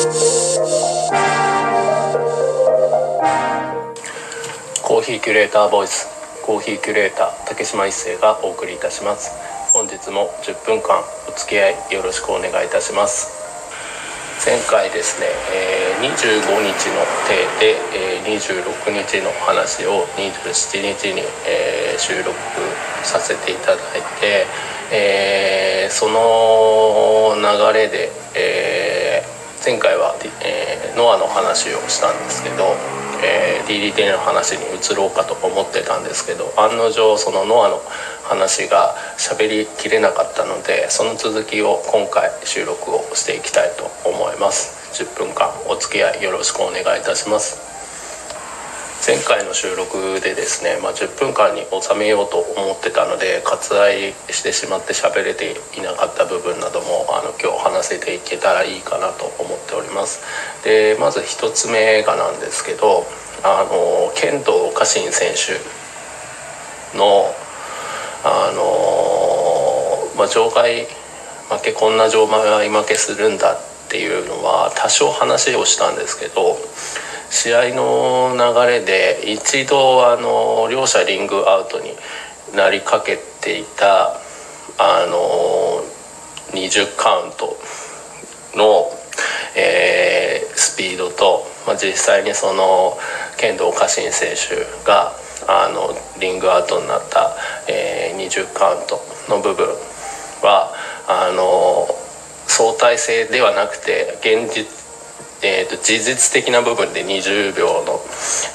コーヒーキュレーターボイスコーヒーキュレーター竹島一生がお送りいたします。本日も10分間お付き合いよろしくお願いいたします。前回ですね、えー、25日の手で、えー、26日の話を27日に、えー、収録させていただいて、えー、その流れで、えー、前回は、えー、ノアの話をしたんですけどえー、DDT の話に移ろうかと思ってたんですけど案の定そのノアの話が喋りきれなかったのでその続きを今回収録をしていきたいと思います。10分間お付き合いよろしくお願いいたします。前回の収録でですね、まあ、10分間に収めようと思ってたので割愛してしまって喋れていなかった部分などもあの今日話せていけたらいいかなと思っております。でまず1つ目がなんですけどあの剣道家臣選手のあの、まあ、場外負けこんな場外負けするんだっていうのは多少話をしたんですけど試合の流れで一度あの両者リングアウトになりかけていたあの20カウントの、えー、スピードと、まあ、実際にその剣道家臣選手があのリングアウトになった、えー、20カウントの部分はあの相対性ではなくて現実えーと、事実的な部分で20秒の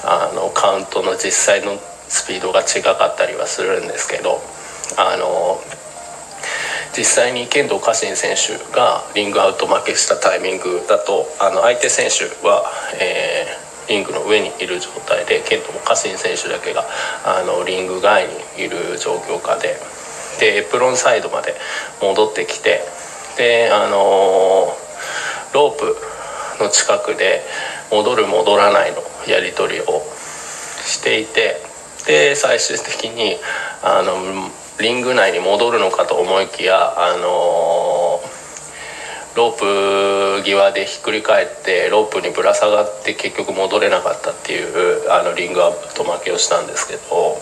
あのカウントの実際のスピードが違かったりはするんですけどあの実際に剣道家臣選手がリングアウト負けしたタイミングだとあの相手選手は、えー、リングの上にいる状態で剣道家臣選手だけがあのリング外にいる状況下ででエプロンサイドまで戻ってきてであのロープの近くで戻る戻らないのやり取りをしていてで最終的にあのリング内に戻るのかと思いきやあのロープ際でひっくり返ってロープにぶら下がって結局戻れなかったっていうあのリングアップと負けをしたんですけど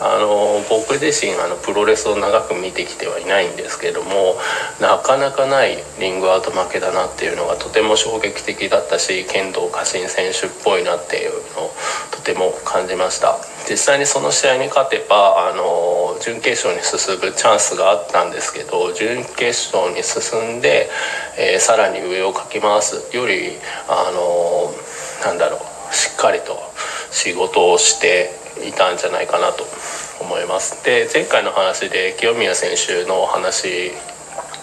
あの僕自身あのプロレスを長く見てきてはいないんですけどもなかなかないリングアウト負けだなっていうのがとても衝撃的だったし剣道家臣選手っぽいなっていうのをとても感じました。実際にその試合に勝てばあの準決勝に進むチャンスがあったんですけど準決勝に進んで、えー、さらに上をかき回すよりあのなんだろうしっかりと仕事をしていたんじゃないかなと思います。で前回の話で清宮選手の話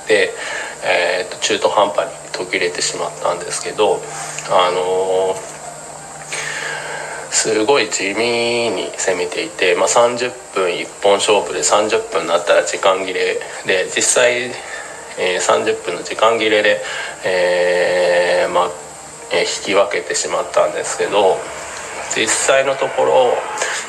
で、えー、と中途半端に途切れてしまったんですけどあのー、すごい地味に攻めていて、まあ、30分1本勝負で30分になったら時間切れで実際、えー、30分の時間切れで、えー、まあ、え引き分けてしまったんですけど実際のところ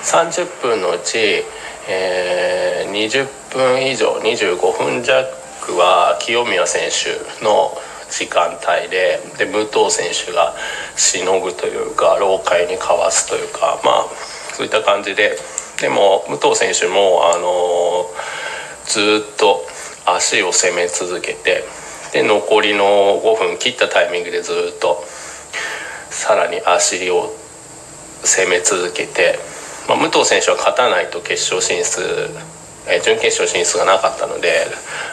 30分のうち、えー、20分以上25分弱は清宮選手の時間帯でで武藤選手がしのぐというか老快にかわすというかまあそういった感じででも武藤選手も、あのー、ずっと足を攻め続けてで残りの5分切ったタイミングでずっとさらに足を攻め続けて、まあ、武藤選手は勝たないと決勝進出、え、準決勝進出がなかったので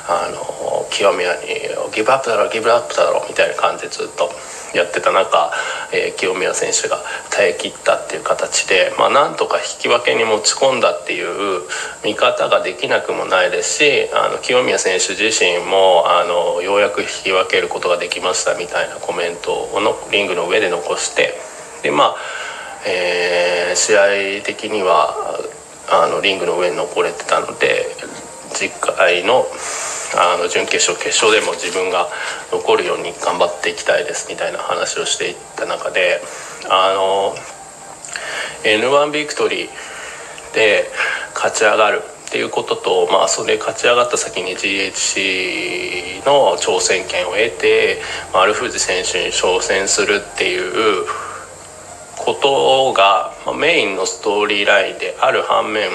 あの清宮に「ギブアップだろギブアップだろ」みたいな感じでずっとやってた中、えー、清宮選手が耐え切ったっていう形で、まあ、なんとか引き分けに持ち込んだっていう見方ができなくもないですしあの清宮選手自身もあのようやく引き分けることができましたみたいなコメントをのリングの上で残してでまあえー、試合的にはあのリングの上に残れてたので次回のあの準決勝決勝でも自分が残るように頑張っていきたいですみたいな話をしていった中であの N1 ビクトリーで勝ち上がるっていうことと、まあ、それ勝ち上がった先に GHC の挑戦権を得て丸藤選手に挑戦するっていうことが、ま、メインのストーリーラインである反面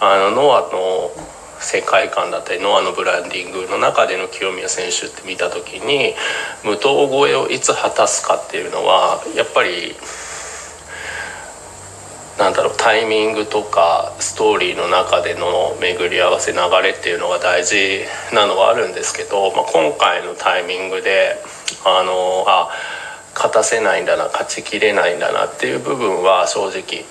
あのノアの世界観だったりノアのブランディングの中での清宮選手って見た時に無党超えをいつ果たすかっていうのはやっぱりなんだろうタイミングとかストーリーの中での巡り合わせ流れっていうのが大事なのはあるんですけど、まあ、今回のタイミングであのあ勝たせないんだな勝ちきれないんだなっていう部分は正直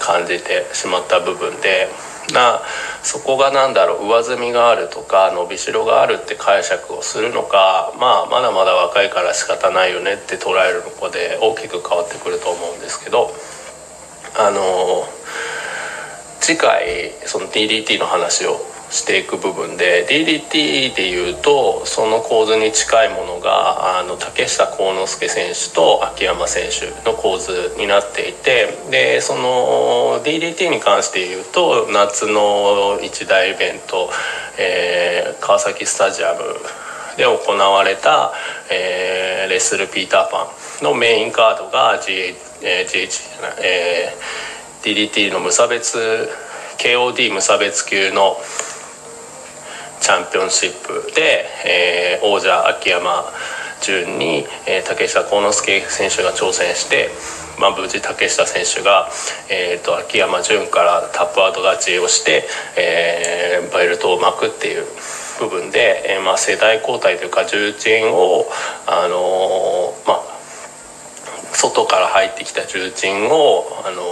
感じてしまった部分でなそこが何だろう上積みがあるとか伸びしろがあるって解釈をするのか、まあ、まだまだ若いから仕方ないよねって捉えるのかで大きく変わってくると思うんですけど。あの次回その DDT の話をしていく部分で DDT でいうとその構図に近いものがあの竹下幸之助選手と秋山選手の構図になっていてでその DDT に関して言うと夏の一大イベント、えー、川崎スタジアムで行われた、えー、レッスル・ピーターパンのメインカードが GH えー、GH じゃない、えー、DDT の無差別 KOD 無差別級のチャンピオンシップで、えー、王者秋山順に、えー、竹下幸之助選手が挑戦して、まあ、無事竹下選手が、えーと、秋山順からタップアウト勝ちをして、えー、ベルトを巻くっていう部分で、えーまあ、世代交代というか重鎮を、あのー、まあ外から入ってきた重鎮を、あの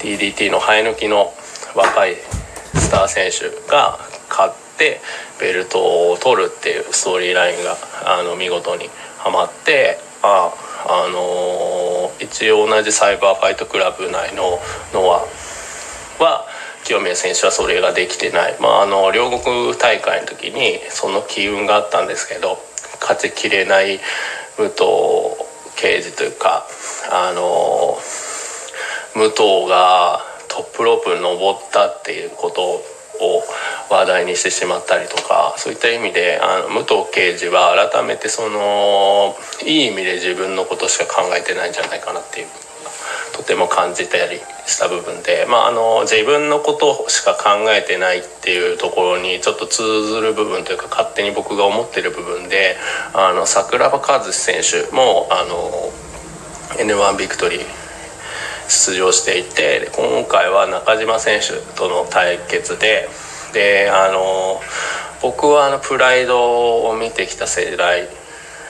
ー、DDT の生え抜きの若いスター選手が勝ってベルトを取るっていうストーリーラインがあの見事にはまってああのー、一応同じサイバーファイトクラブ内のノアは清宮選手はそれができてない、まあ、あの両国大会の時にその機運があったんですけど勝ちきれない武藤刑事というかあの武藤がトップロープに登ったっていうことを話題にしてしまったりとかそういった意味であの武藤刑事は改めてそのいい意味で自分のことしか考えてないんじゃないかなっていうとても感じたりした部分で、まあ、あの自分のことしか考えてないっていうところにちょっと通ずる部分というか勝手に僕が思ってる部分であの桜庭和志選手もあの N1 ビクトリー出場していて今回は中島選手との対決でであの僕はあのプライドを見てきた世代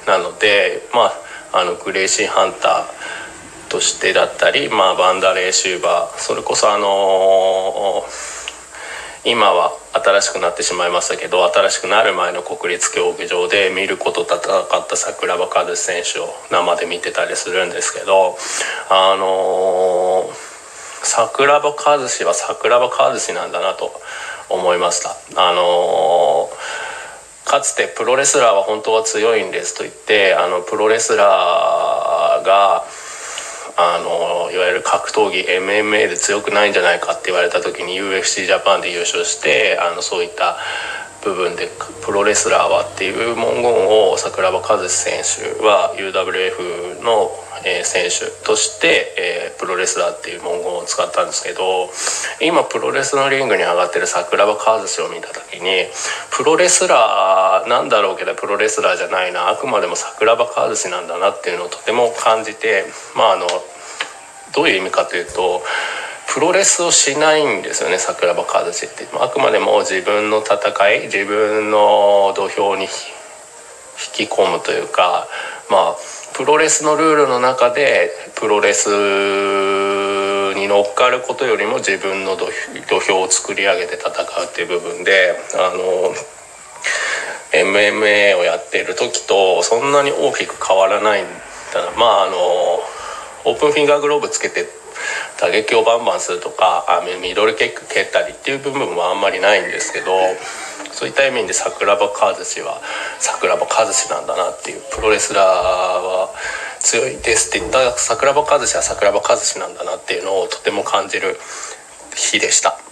なのでまああのグレイシーハンターとしてだったり、まあ、バンダレーシューバーそれこそあの、今は新しくなってしまいましたけど新しくなる前の国立競技場で見ること戦った桜庭和志選手を生で見てたりするんですけどあのー、桜庭和志は桜庭和志なんだなと思いました。あのー、かつてプロレスラーは本当は強いんですと言ってあのプロレスラーがあのいわゆる格闘技 MMA で強くないんじゃないかって言われた時に UFC ジャパンで優勝してあのそういった部分でプロレスラーはっていう文言を桜庭和志選手は UWF の選手として、プロレスラーっていう文言を使ったんですけど今プロレスのリングに上がってる桜庭和志を見た時にプロレスラーなんだろうけどプロレスラーじゃないなあくまでも桜庭和志なんだなっていうのをとても感じてまああのどういう意味かというとプロレスをしないんですよね桜庭和志って。あくまでも自分の戦い自分の土俵に引き込むというかまあプロレスのルールの中でプロレスに乗っかることよりも自分の土俵を作り上げて戦うっていう部分であの MMA をやっている時とそんなに大きく変わらないんだまああのオープンフィンガーグローブつけて打撃をバンバンするとかあミドルケック蹴ったりっていう部分はあんまりないんですけどそういった意味で桜庭和志は桜庭和志なんだなっていうプロレスラーは強いですって言った桜庭和志は桜庭和志なんだなっていうのをとても感じる日でした。